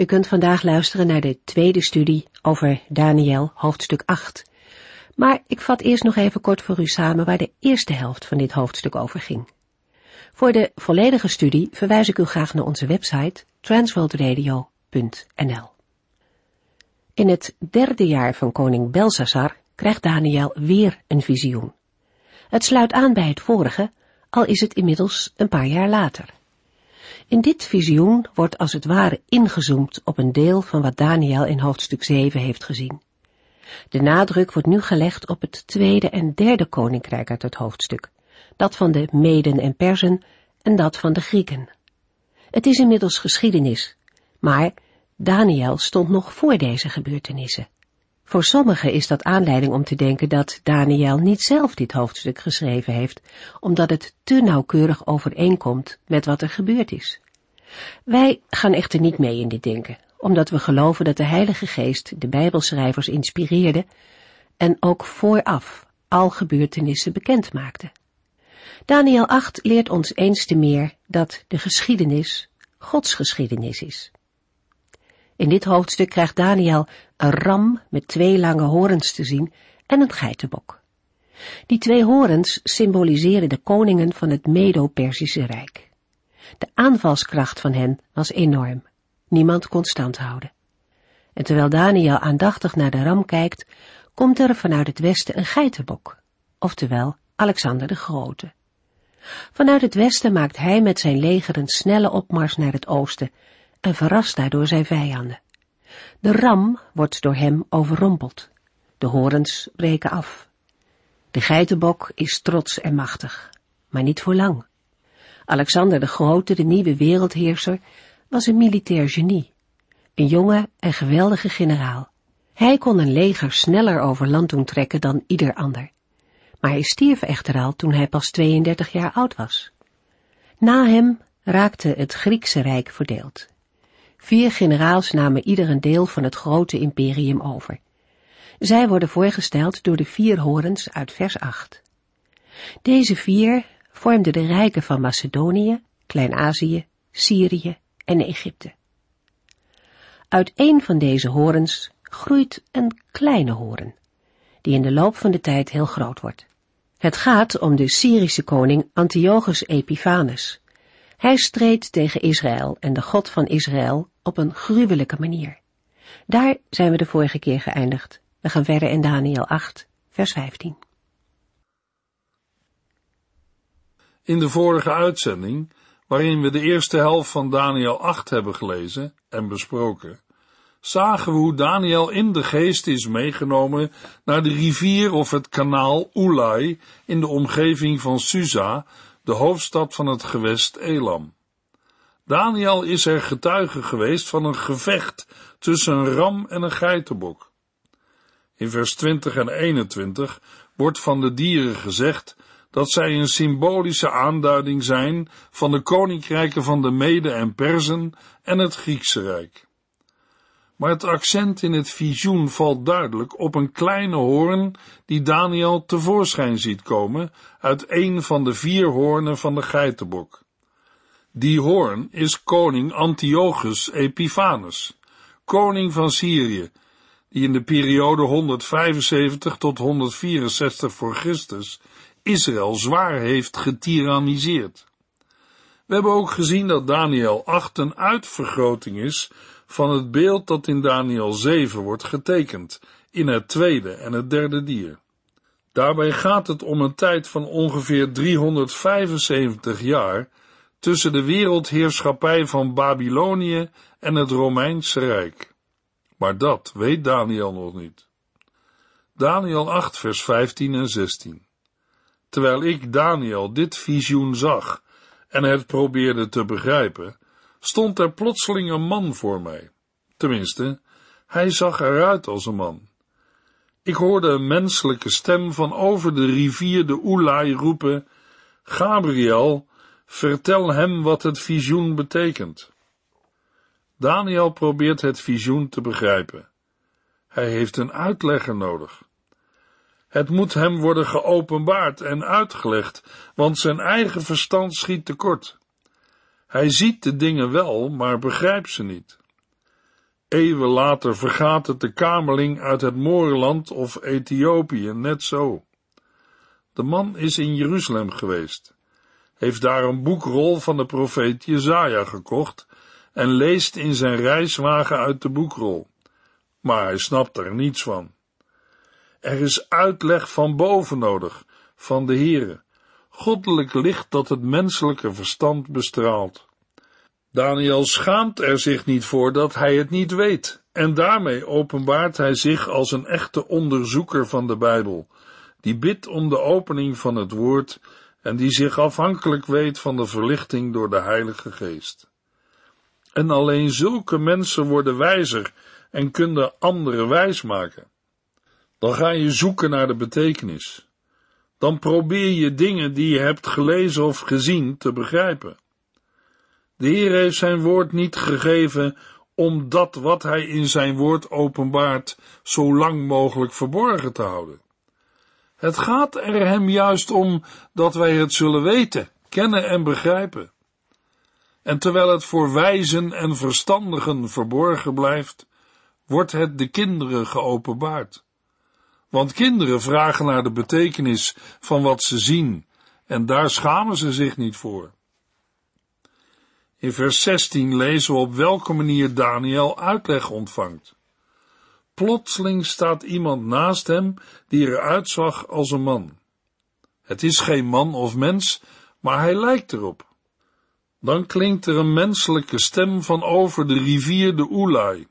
U kunt vandaag luisteren naar de tweede studie over Daniel, hoofdstuk 8. Maar ik vat eerst nog even kort voor u samen waar de eerste helft van dit hoofdstuk over ging. Voor de volledige studie verwijs ik u graag naar onze website transworldradio.nl. In het derde jaar van koning Belshazzar krijgt Daniel weer een visioen. Het sluit aan bij het vorige, al is het inmiddels een paar jaar later. In dit visioen wordt als het ware ingezoomd op een deel van wat Daniel in hoofdstuk 7 heeft gezien. De nadruk wordt nu gelegd op het tweede en derde koninkrijk uit het hoofdstuk, dat van de Meden en Persen en dat van de Grieken. Het is inmiddels geschiedenis, maar Daniel stond nog voor deze gebeurtenissen. Voor sommigen is dat aanleiding om te denken dat Daniel niet zelf dit hoofdstuk geschreven heeft, omdat het te nauwkeurig overeenkomt met wat er gebeurd is. Wij gaan echter niet mee in dit denken, omdat we geloven dat de Heilige Geest de Bijbelschrijvers inspireerde en ook vooraf al gebeurtenissen bekend maakte. Daniel 8 leert ons eens te meer dat de geschiedenis Gods geschiedenis is. In dit hoofdstuk krijgt Daniel een ram met twee lange horens te zien en een geitenbok. Die twee horens symboliseren de koningen van het Medo-Persische Rijk. De aanvalskracht van hen was enorm. Niemand kon stand houden. En terwijl Daniel aandachtig naar de ram kijkt, komt er vanuit het westen een geitenbok, oftewel Alexander de Grote. Vanuit het westen maakt hij met zijn leger een snelle opmars naar het oosten en verrast daardoor zijn vijanden. De ram wordt door hem overrompeld. De horens breken af. De geitenbok is trots en machtig, maar niet voor lang. Alexander de Grote, de nieuwe wereldheerser, was een militair genie. Een jonge en geweldige generaal. Hij kon een leger sneller over land doen trekken dan ieder ander. Maar hij stierf echter al toen hij pas 32 jaar oud was. Na hem raakte het Griekse Rijk verdeeld. Vier generaals namen ieder een deel van het grote imperium over. Zij worden voorgesteld door de vier horens uit vers 8. Deze vier vormden de rijken van Macedonië, Klein-Azië, Syrië en Egypte. Uit een van deze horens groeit een kleine horen, die in de loop van de tijd heel groot wordt. Het gaat om de Syrische koning Antiochus Epiphanes. Hij streed tegen Israël en de God van Israël op een gruwelijke manier. Daar zijn we de vorige keer geëindigd. We gaan verder in Daniel 8, vers 15. In de vorige uitzending, waarin we de eerste helft van Daniel 8 hebben gelezen en besproken, zagen we hoe Daniel in de geest is meegenomen naar de rivier of het kanaal Ulai in de omgeving van Susa, de hoofdstad van het gewest Elam. Daniel is er getuige geweest van een gevecht tussen een ram en een geitenbok. In vers 20 en 21 wordt van de dieren gezegd dat zij een symbolische aanduiding zijn van de koninkrijken van de Mede en Perzen en het Griekse Rijk. Maar het accent in het visioen valt duidelijk op een kleine hoorn die Daniel tevoorschijn ziet komen uit een van de vier hoornen van de geitenbok. Die hoorn is koning Antiochus Epiphanes, koning van Syrië, die in de periode 175 tot 164 voor Christus Israël zwaar heeft getiraniseerd. We hebben ook gezien dat Daniel 8 een uitvergroting is van het beeld dat in Daniel 7 wordt getekend in het tweede en het derde dier. Daarbij gaat het om een tijd van ongeveer 375 jaar tussen de wereldheerschappij van Babylonië en het Romeinse Rijk. Maar dat weet Daniel nog niet. Daniel 8, vers 15 en 16. Terwijl ik, Daniel, dit visioen zag en het probeerde te begrijpen, stond er plotseling een man voor mij. Tenminste, hij zag eruit als een man, Ik hoorde een menselijke stem van over de rivier de Oelai roepen, Gabriel, vertel hem wat het visioen betekent. Daniel probeert het visioen te begrijpen. Hij heeft een uitlegger nodig. Het moet hem worden geopenbaard en uitgelegd, want zijn eigen verstand schiet tekort. Hij ziet de dingen wel, maar begrijpt ze niet. Eeuwen later vergaat het de kamerling uit het Moorenland of Ethiopië net zo. De man is in Jeruzalem geweest, heeft daar een boekrol van de profeet Jezaja gekocht en leest in zijn reiswagen uit de boekrol. Maar hij snapt er niets van. Er is uitleg van boven nodig, van de Heere, goddelijk licht dat het menselijke verstand bestraalt. Daniel schaamt er zich niet voor dat hij het niet weet, en daarmee openbaart hij zich als een echte onderzoeker van de Bijbel, die bidt om de opening van het woord en die zich afhankelijk weet van de verlichting door de Heilige Geest. En alleen zulke mensen worden wijzer en kunnen anderen wijs maken. Dan ga je zoeken naar de betekenis. Dan probeer je dingen die je hebt gelezen of gezien te begrijpen. De Heer heeft zijn woord niet gegeven om dat wat hij in zijn woord openbaart zo lang mogelijk verborgen te houden. Het gaat er hem juist om dat wij het zullen weten, kennen en begrijpen. En terwijl het voor wijzen en verstandigen verborgen blijft, wordt het de kinderen geopenbaard. Want kinderen vragen naar de betekenis van wat ze zien, en daar schamen ze zich niet voor. In vers 16 lezen we op welke manier Daniel uitleg ontvangt. Plotseling staat iemand naast hem die eruit zag als een man. Het is geen man of mens, maar hij lijkt erop. Dan klinkt er een menselijke stem van over de rivier de Oelai.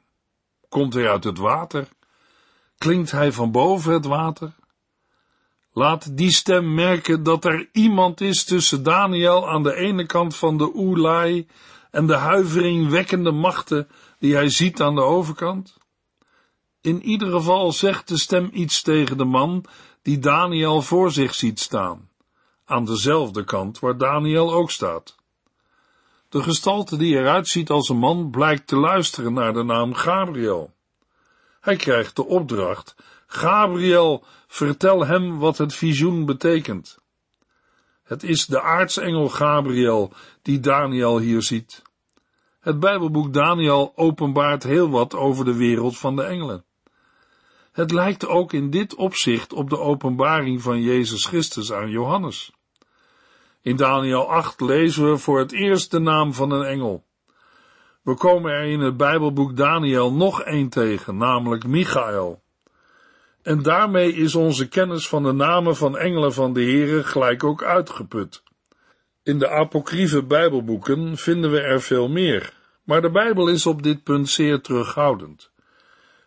Komt hij uit het water? Klinkt hij van boven het water? Laat die stem merken dat er iemand is tussen Daniel aan de ene kant van de Oelai en de huiveringwekkende machten die hij ziet aan de overkant. In ieder geval zegt de stem iets tegen de man die Daniel voor zich ziet staan, aan dezelfde kant waar Daniel ook staat. De gestalte die eruit ziet als een man blijkt te luisteren naar de naam Gabriel. Hij krijgt de opdracht: Gabriel, vertel hem wat het visioen betekent. Het is de aartsengel Gabriel die Daniel hier ziet. Het Bijbelboek Daniel openbaart heel wat over de wereld van de engelen. Het lijkt ook in dit opzicht op de openbaring van Jezus Christus aan Johannes. In Daniel 8 lezen we voor het eerst de naam van een engel. We komen er in het Bijbelboek Daniel nog één tegen, namelijk Michael. En daarmee is onze kennis van de namen van engelen van de Here gelijk ook uitgeput. In de apocryfe Bijbelboeken vinden we er veel meer, maar de Bijbel is op dit punt zeer terughoudend.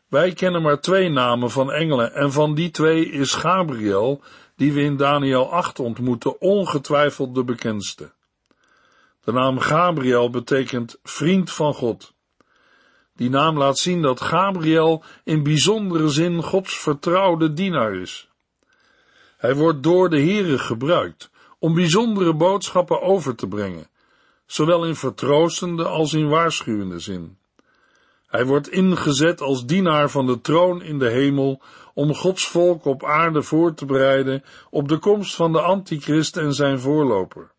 Wij kennen maar twee namen van engelen en van die twee is Gabriel, die we in Daniel 8 ontmoeten, ongetwijfeld de bekendste. De naam Gabriel betekent vriend van God. Die naam laat zien dat Gabriel in bijzondere zin Gods vertrouwde dienaar is. Hij wordt door de Here gebruikt om bijzondere boodschappen over te brengen, zowel in vertroostende als in waarschuwende zin. Hij wordt ingezet als dienaar van de troon in de hemel om Gods volk op aarde voor te bereiden op de komst van de antichrist en zijn voorloper.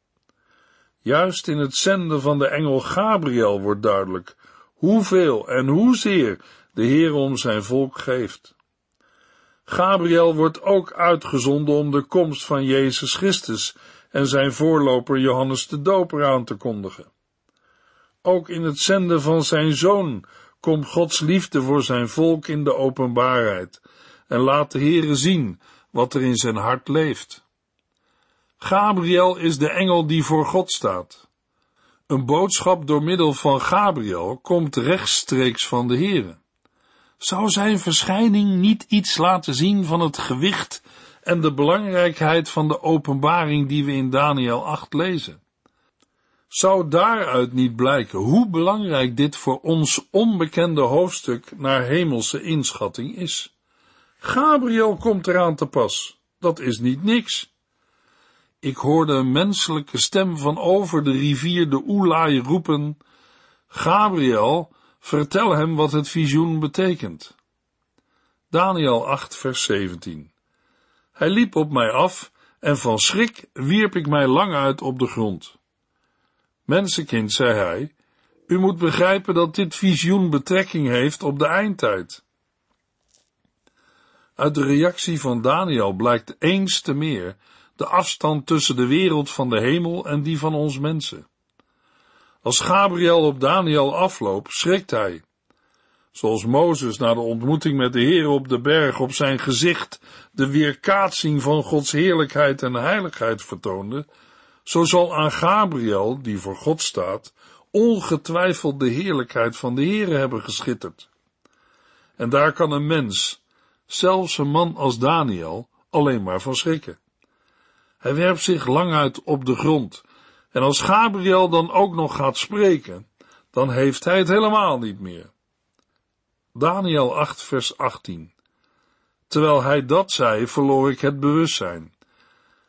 Juist in het zenden van de engel Gabriel wordt duidelijk hoeveel en hoezeer de Heer om zijn volk geeft. Gabriel wordt ook uitgezonden om de komst van Jezus Christus en zijn voorloper Johannes de Doper aan te kondigen. Ook in het zenden van zijn zoon komt Gods liefde voor zijn volk in de openbaarheid en laat de Heere zien wat er in zijn hart leeft. Gabriel is de engel die voor God staat. Een boodschap door middel van Gabriel komt rechtstreeks van de Heere. Zou zijn verschijning niet iets laten zien van het gewicht en de belangrijkheid van de openbaring die we in Daniel 8 lezen? Zou daaruit niet blijken hoe belangrijk dit voor ons onbekende hoofdstuk naar hemelse inschatting is? Gabriel komt eraan te pas. Dat is niet niks. Ik hoorde een menselijke stem van over de rivier de Oelai roepen, Gabriel, vertel hem wat het visioen betekent. Daniel 8 vers 17 Hij liep op mij af en van schrik wierp ik mij lang uit op de grond. Mensenkind, zei hij, u moet begrijpen dat dit visioen betrekking heeft op de eindtijd. Uit de reactie van Daniel blijkt eens te meer de afstand tussen de wereld van de hemel en die van ons mensen. Als Gabriel op Daniel afloopt, schrikt hij. Zoals Mozes na de ontmoeting met de Heer op de berg op zijn gezicht de weerkaatsing van Gods heerlijkheid en heiligheid vertoonde, zo zal aan Gabriel, die voor God staat, ongetwijfeld de heerlijkheid van de Heere hebben geschitterd. En daar kan een mens, zelfs een man als Daniel, alleen maar van schrikken. Hij werpt zich lang uit op de grond, en als Gabriel dan ook nog gaat spreken, dan heeft hij het helemaal niet meer. Daniel 8 vers 18 Terwijl hij dat zei, verloor ik het bewustzijn.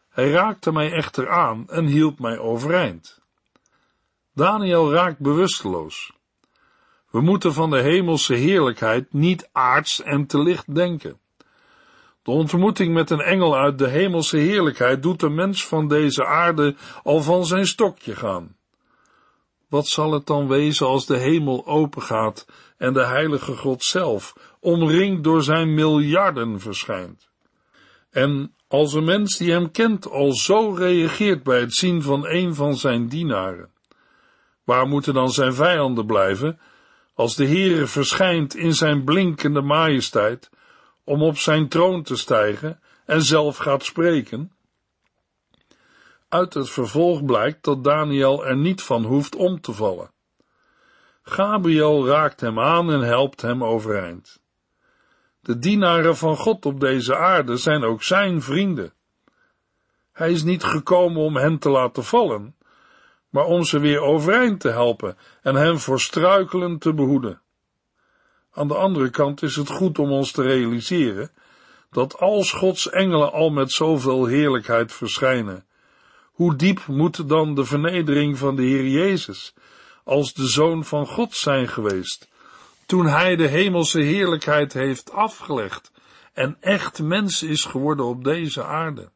Hij raakte mij echter aan en hielp mij overeind. Daniel raakt bewusteloos. We moeten van de hemelse heerlijkheid niet aards en te licht denken. De ontmoeting met een engel uit de hemelse heerlijkheid doet de mens van deze aarde al van zijn stokje gaan. Wat zal het dan wezen als de hemel opengaat en de heilige God zelf, omringd door zijn miljarden, verschijnt? En als een mens die hem kent al zo reageert bij het zien van een van zijn dienaren, waar moeten dan zijn vijanden blijven als de Heere verschijnt in zijn blinkende majesteit om op zijn troon te stijgen en zelf gaat spreken? Uit het vervolg blijkt dat Daniel er niet van hoeft om te vallen. Gabriel raakt hem aan en helpt hem overeind. De dienaren van God op deze aarde zijn ook zijn vrienden. Hij is niet gekomen om hen te laten vallen, maar om ze weer overeind te helpen en hen voor struikelen te behoeden. Aan de andere kant is het goed om ons te realiseren dat als Gods engelen al met zoveel heerlijkheid verschijnen, hoe diep moet dan de vernedering van de Heer Jezus als de Zoon van God zijn geweest, toen Hij de hemelse heerlijkheid heeft afgelegd en echt mens is geworden op deze aarde.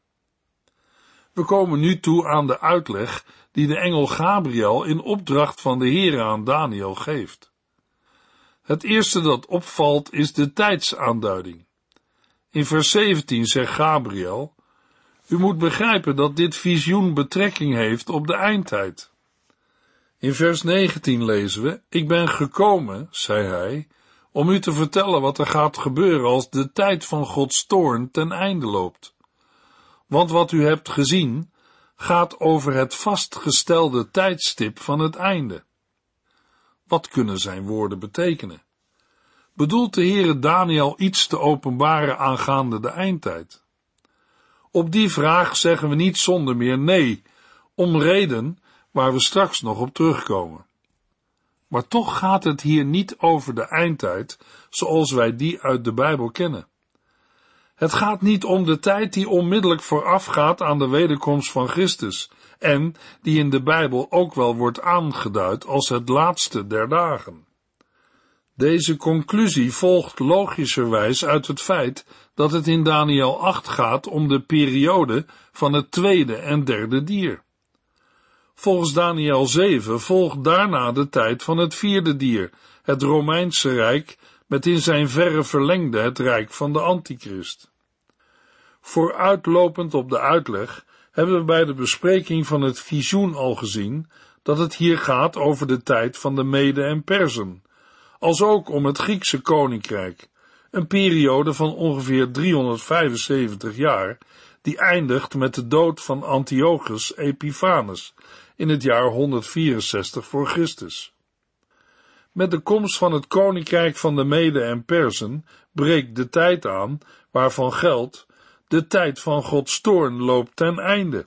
We komen nu toe aan de uitleg die de engel Gabriel in opdracht van de Heer aan Daniel geeft. Het eerste dat opvalt is de tijdsaanduiding. In vers 17 zegt Gabriel, u moet begrijpen dat dit visioen betrekking heeft op de eindtijd. In vers 19 lezen we, ik ben gekomen, zei hij, om u te vertellen wat er gaat gebeuren als de tijd van Gods toorn ten einde loopt. Want wat u hebt gezien, gaat over het vastgestelde tijdstip van het einde. Wat kunnen zijn woorden betekenen? Bedoelt de Heere Daniel iets te openbaren aangaande de eindtijd? Op die vraag zeggen we niet zonder meer nee, om reden waar we straks nog op terugkomen. Maar toch gaat het hier niet over de eindtijd zoals wij die uit de Bijbel kennen. Het gaat niet om de tijd die onmiddellijk voorafgaat aan de wederkomst van Christus en die in de Bijbel ook wel wordt aangeduid als het laatste der dagen. Deze conclusie volgt logischerwijs uit het feit dat het in Daniel 8 gaat om de periode van het tweede en derde dier. Volgens Daniel 7 volgt daarna de tijd van het vierde dier, het Romeinse Rijk, met in zijn verre verlengde het Rijk van de Antichrist. Vooruitlopend op de uitleg hebben we bij de bespreking van het visioen al gezien dat het hier gaat over de tijd van de Mede en Persen, als ook om het Griekse koninkrijk, een periode van ongeveer 375 jaar, die eindigt met de dood van Antiochus Epiphanes in het jaar 164 voor Christus. Met de komst van het koninkrijk van de Mede en Persen breekt de tijd aan waarvan geldt, de tijd van Gods toorn loopt ten einde.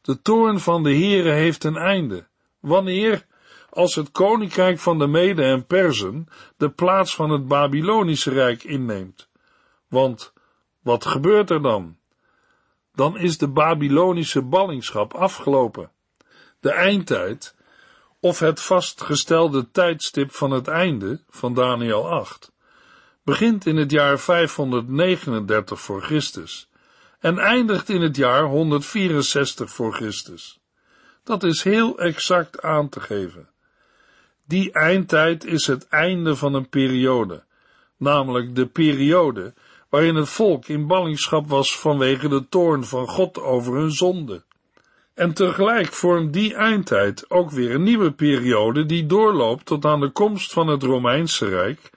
De toorn van de Heere heeft een einde. Wanneer? Als het koninkrijk van de Mede en Persen de plaats van het Babylonische Rijk inneemt. Want wat gebeurt er dan? Dan is de Babylonische ballingschap afgelopen. De eindtijd, of het vastgestelde tijdstip van het einde van Daniel 8, begint in het jaar 539 voor Christus en eindigt in het jaar 164 voor Christus. Dat is heel exact aan te geven. Die eindtijd is het einde van een periode, namelijk de periode waarin het volk in ballingschap was vanwege de toorn van God over hun zonde. En tegelijk vormt die eindtijd ook weer een nieuwe periode die doorloopt tot aan de komst van het Romeinse Rijk,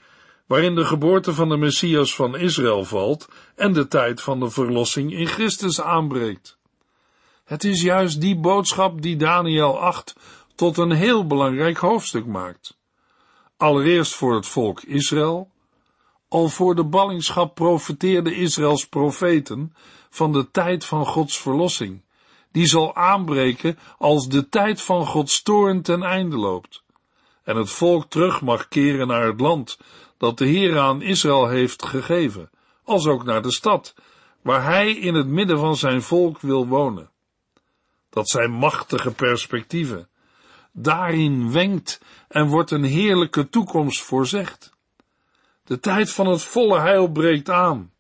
waarin de geboorte van de Messias van Israël valt en de tijd van de verlossing in Christus aanbreekt. Het is juist die boodschap die Daniel 8 tot een heel belangrijk hoofdstuk maakt. Allereerst voor het volk Israël, al voor de ballingschap profeteerde Israëls profeten van de tijd van Gods verlossing, die zal aanbreken als de tijd van Gods toorn ten einde loopt, en het volk terug mag keren naar het land dat de Heer aan Israël heeft gegeven, als ook naar de stad, waar hij in het midden van zijn volk wil wonen. Dat zijn machtige perspectieven. Daarin wenkt en wordt een heerlijke toekomst voorzegd. De tijd van het volle heil breekt aan.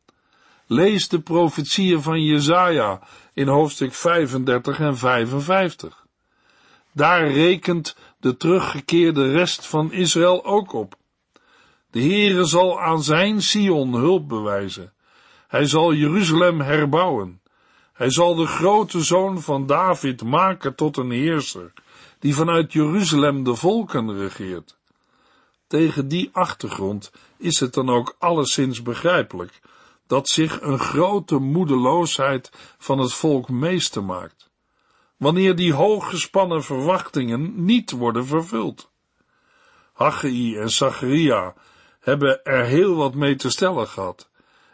Lees de profetieën van Jezaja in hoofdstuk 35 en 55. Daar rekent de teruggekeerde rest van Israël ook op. De Heere zal aan zijn Sion hulp bewijzen. Hij zal Jeruzalem herbouwen. Hij zal de grote zoon van David maken tot een heerser, die vanuit Jeruzalem de volken regeert. Tegen die achtergrond is het dan ook alleszins begrijpelijk dat zich een grote moedeloosheid van het volk meester maakt, wanneer die hooggespannen verwachtingen niet worden vervuld. Haggai en Zacharia hebben er heel wat mee te stellen gehad,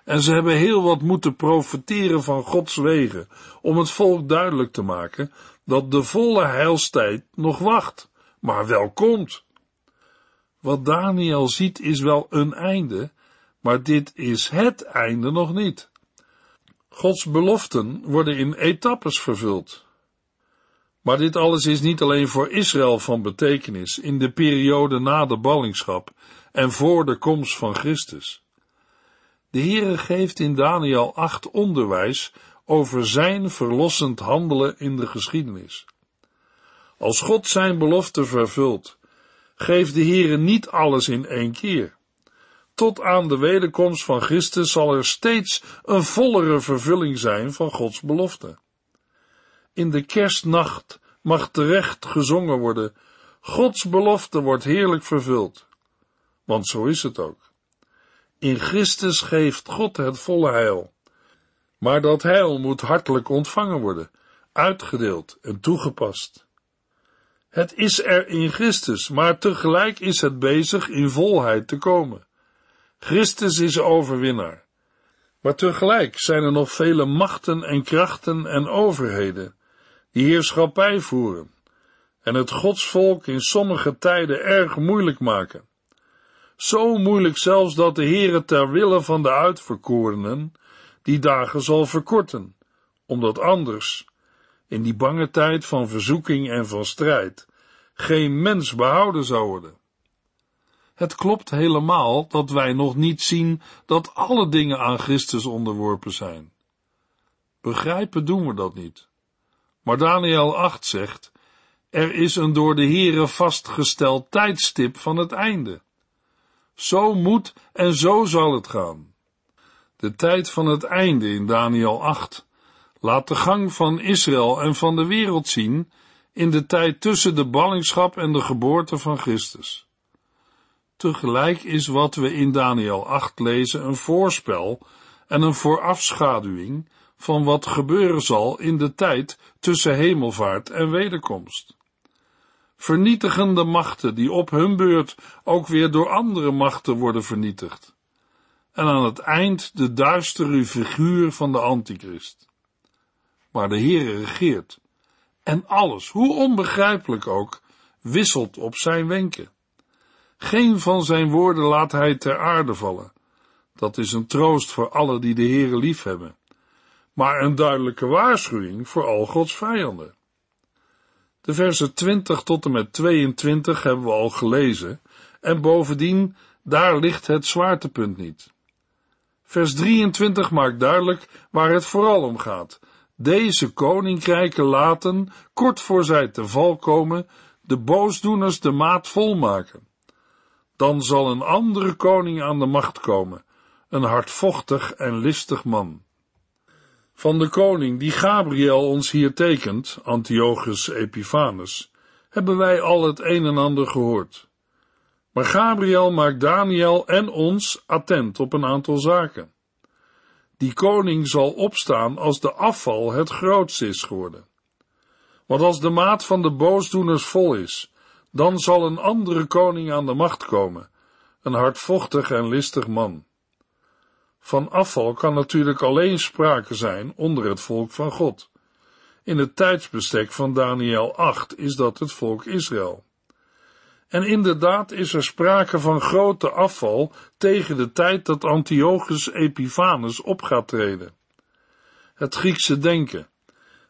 en ze hebben heel wat moeten profiteren van Gods wegen, om het volk duidelijk te maken dat de volle heilstijd nog wacht, maar wel komt. Wat Daniel ziet is wel een einde, maar dit is het einde nog niet. Gods beloften worden in etappes vervuld. Maar dit alles is niet alleen voor Israël van betekenis in de periode na de ballingschap en voor de komst van Christus. De Heere geeft in Daniel 8 onderwijs over zijn verlossend handelen in de geschiedenis. Als God zijn belofte vervult, geeft de Heere niet alles in één keer. Tot aan de wederkomst van Christus zal er steeds een vollere vervulling zijn van Gods belofte. In de kerstnacht mag terecht gezongen worden, Gods belofte wordt heerlijk vervuld. Want zo is het ook. In Christus geeft God het volle heil. Maar dat heil moet hartelijk ontvangen worden, uitgedeeld en toegepast. Het is er in Christus, maar tegelijk is het bezig in volheid te komen. Christus is overwinnaar. Maar tegelijk zijn er nog vele machten en krachten en overheden die heerschappij voeren en het godsvolk in sommige tijden erg moeilijk maken. Zo moeilijk zelfs dat de Heere ter wille van de uitverkorenen die dagen zal verkorten, omdat anders, in die bange tijd van verzoeking en van strijd, geen mens behouden zou worden. Het klopt helemaal dat wij nog niet zien dat alle dingen aan Christus onderworpen zijn. Begrijpen doen we dat niet. Maar Daniel 8 zegt, er is een door de Heere vastgesteld tijdstip van het einde. Zo moet en zo zal het gaan. De tijd van het einde in Daniel 8 laat de gang van Israël en van de wereld zien in de tijd tussen de ballingschap en de geboorte van Christus. Tegelijk is wat we in Daniel 8 lezen een voorspel en een voorafschaduwing van wat gebeuren zal in de tijd tussen hemelvaart en wederkomst. Vernietigende machten die op hun beurt ook weer door andere machten worden vernietigd. En aan het eind de duistere figuur van de antichrist. Maar de Heere regeert. En alles, hoe onbegrijpelijk ook, wisselt op zijn wenken. Geen van zijn woorden laat hij ter aarde vallen. Dat is een troost voor alle die de Heere lief hebben, maar een duidelijke waarschuwing voor al Gods vijanden. De versen 20 tot en met 22 hebben we al gelezen, en bovendien, daar ligt het zwaartepunt niet. Vers 23 maakt duidelijk waar het vooral om gaat. Deze koninkrijken laten, kort voor zij te val komen, de boosdoeners de maat volmaken. Dan zal een andere koning aan de macht komen, een hardvochtig en listig man. Van de koning die Gabriel ons hier tekent, Antiochus Epiphanes, hebben wij al het een en ander gehoord. Maar Gabriel maakt Daniel en ons attent op een aantal zaken. Die koning zal opstaan als de afval het grootst is geworden. Want als de maat van de boosdoeners vol is, dan zal een andere koning aan de macht komen, een hardvochtig en listig man. Van afval kan natuurlijk alleen sprake zijn onder het volk van God. In het tijdsbestek van Daniel 8 is dat het volk Israël. En inderdaad is er sprake van grote afval tegen de tijd dat Antiochus Epiphanes op gaat treden. Het Griekse denken,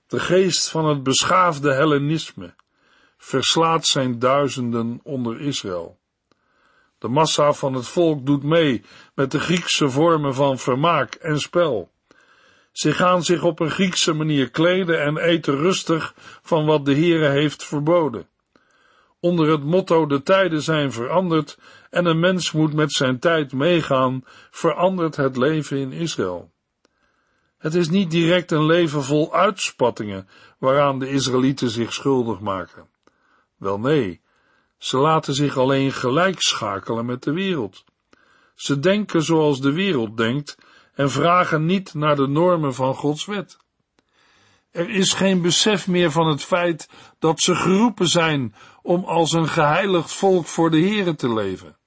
de geest van het beschaafde Hellenisme, verslaat zijn duizenden onder Israël. De massa van het volk doet mee met de Griekse vormen van vermaak en spel. Ze gaan zich op een Griekse manier kleden en eten rustig van wat de Heere heeft verboden. Onder het motto de tijden zijn veranderd en een mens moet met zijn tijd meegaan, verandert het leven in Israël. Het is niet direct een leven vol uitspattingen waaraan de Israëlieten zich schuldig maken. Wel nee, ze laten zich alleen gelijk schakelen met de wereld. Ze denken zoals de wereld denkt en vragen niet naar de normen van Gods wet. Er is geen besef meer van het feit dat ze geroepen zijn om als een geheiligd volk voor de Here te leven.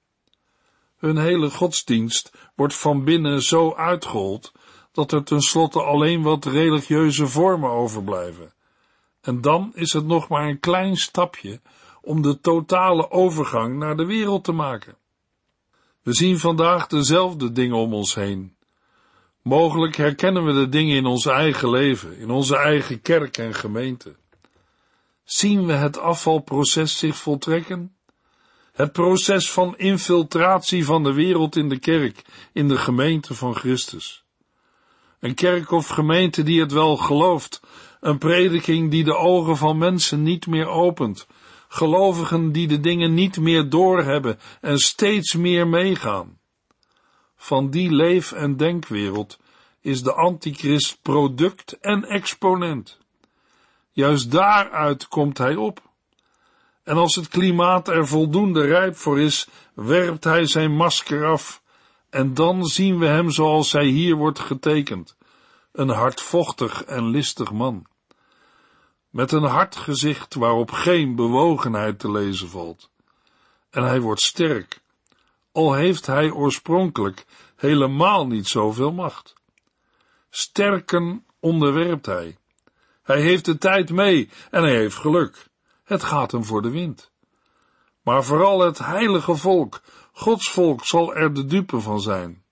Hun hele godsdienst wordt van binnen zo uitgehold dat er tenslotte alleen wat religieuze vormen overblijven. En dan is het nog maar een klein stapje om de totale overgang naar de wereld te maken. We zien vandaag dezelfde dingen om ons heen. Mogelijk herkennen we de dingen in ons eigen leven, in onze eigen kerk en gemeente. Zien we het afvalproces zich voltrekken? Het proces van infiltratie van de wereld in de kerk, in de gemeente van Christus. Een kerk of gemeente die het wel gelooft, een prediking die de ogen van mensen niet meer opent, gelovigen die de dingen niet meer doorhebben en steeds meer meegaan. Van die leef- en denkwereld is de antichrist product en exponent. Juist daaruit komt hij op. En als het klimaat er voldoende rijp voor is, werpt hij zijn masker af, en dan zien we hem zoals hij hier wordt getekend, een hardvochtig en listig man met een hard gezicht waarop geen bewogenheid te lezen valt. En hij wordt sterk, al heeft hij oorspronkelijk helemaal niet zoveel macht. Sterken onderwerpt hij. Hij heeft de tijd mee en hij heeft geluk. Het gaat hem voor de wind. Maar vooral het heilige volk, Gods volk, zal er de dupe van zijn.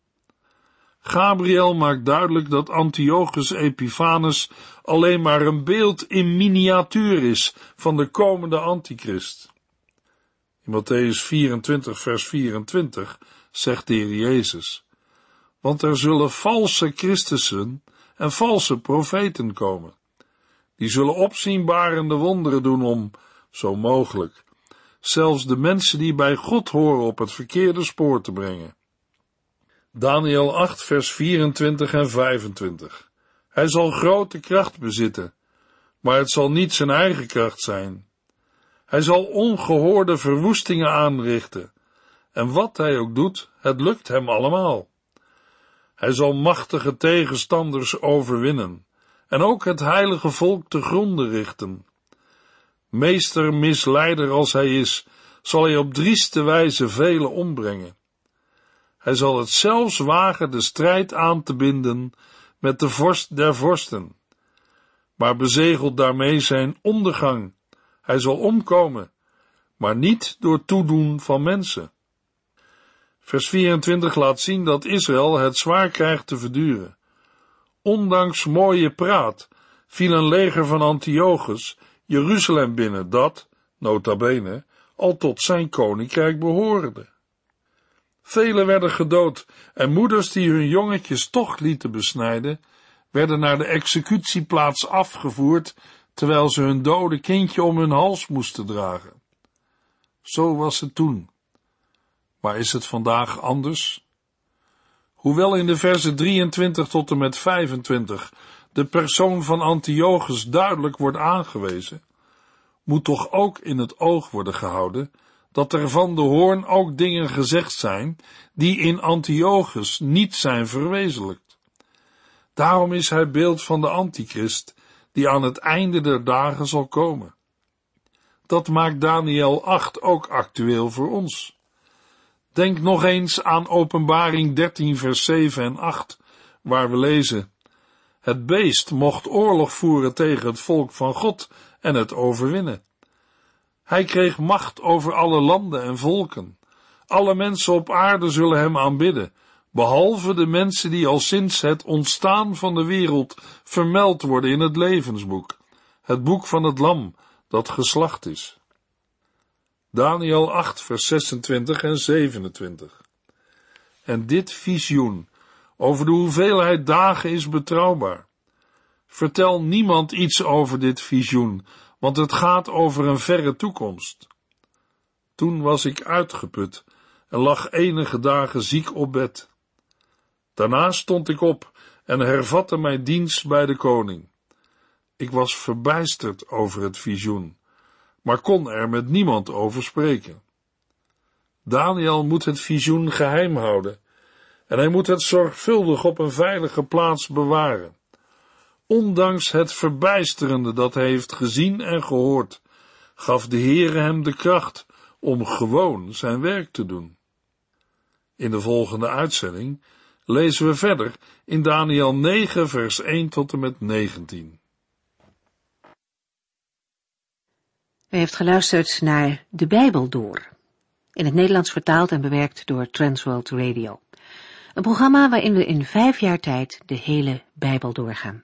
Gabriel maakt duidelijk dat Antiochus Epiphanes alleen maar een beeld in miniatuur is van de komende antichrist. In Matthäus 24 vers 24 zegt de Heer Jezus, want er zullen valse Christussen en valse profeten komen. Die zullen opzienbarende wonderen doen om, zo mogelijk, zelfs de mensen die bij God horen op het verkeerde spoor te brengen. Daniel 8, vers 24 en 25. Hij zal grote kracht bezitten, maar het zal niet zijn eigen kracht zijn. Hij zal ongehoorde verwoestingen aanrichten, en wat hij ook doet, het lukt hem allemaal. Hij zal machtige tegenstanders overwinnen, en ook het heilige volk te gronden richten. Meester misleider als hij is, zal hij op drieste wijze velen ombrengen. Hij zal het zelfs wagen de strijd aan te binden met de vorst der vorsten, maar bezegelt daarmee zijn ondergang. Hij zal omkomen, maar niet door toedoen van mensen. Vers 24 laat zien dat Israël het zwaar krijgt te verduren. Ondanks mooie praat viel een leger van Antiochus Jeruzalem binnen dat, nota bene, al tot zijn koninkrijk behoorde. Velen werden gedood en moeders die hun jongetjes toch lieten besnijden, werden naar de executieplaats afgevoerd, terwijl ze hun dode kindje om hun hals moesten dragen. Zo was het toen. Maar is het vandaag anders? Hoewel in de versen 23 tot en met 25 de persoon van Antiochus duidelijk wordt aangewezen, moet toch ook in het oog worden gehouden dat er van de hoorn ook dingen gezegd zijn die in Antiochus niet zijn verwezenlijkt. Daarom is hij beeld van de antichrist die aan het einde der dagen zal komen. Dat maakt Daniel 8 ook actueel voor ons. Denk nog eens aan Openbaring 13 vers 7 en 8, waar we lezen Het beest mocht oorlog voeren tegen het volk van God en het overwinnen. Hij kreeg macht over alle landen en volken. Alle mensen op aarde zullen hem aanbidden, behalve de mensen die al sinds het ontstaan van de wereld vermeld worden in het levensboek, het boek van het lam dat geslacht is. Daniel 8, vers 26 en 27. En dit visioen over de hoeveelheid dagen is betrouwbaar. Vertel niemand iets over dit visioen, want het gaat over een verre toekomst. Toen was ik uitgeput en lag enige dagen ziek op bed. Daarna stond ik op en hervatte mijn dienst bij de koning. Ik was verbijsterd over het visioen, maar kon er met niemand over spreken. Daniel moet het visioen geheim houden en hij moet het zorgvuldig op een veilige plaats bewaren. Ondanks het verbijsterende dat hij heeft gezien en gehoord, gaf de Heere hem de kracht om gewoon zijn werk te doen. In de volgende uitzending lezen we verder in Daniel 9, vers 1 tot en met 19. U heeft geluisterd naar De Bijbel Door, in het Nederlands vertaald en bewerkt door Transworld Radio. Een programma waarin we in vijf jaar tijd de hele Bijbel doorgaan.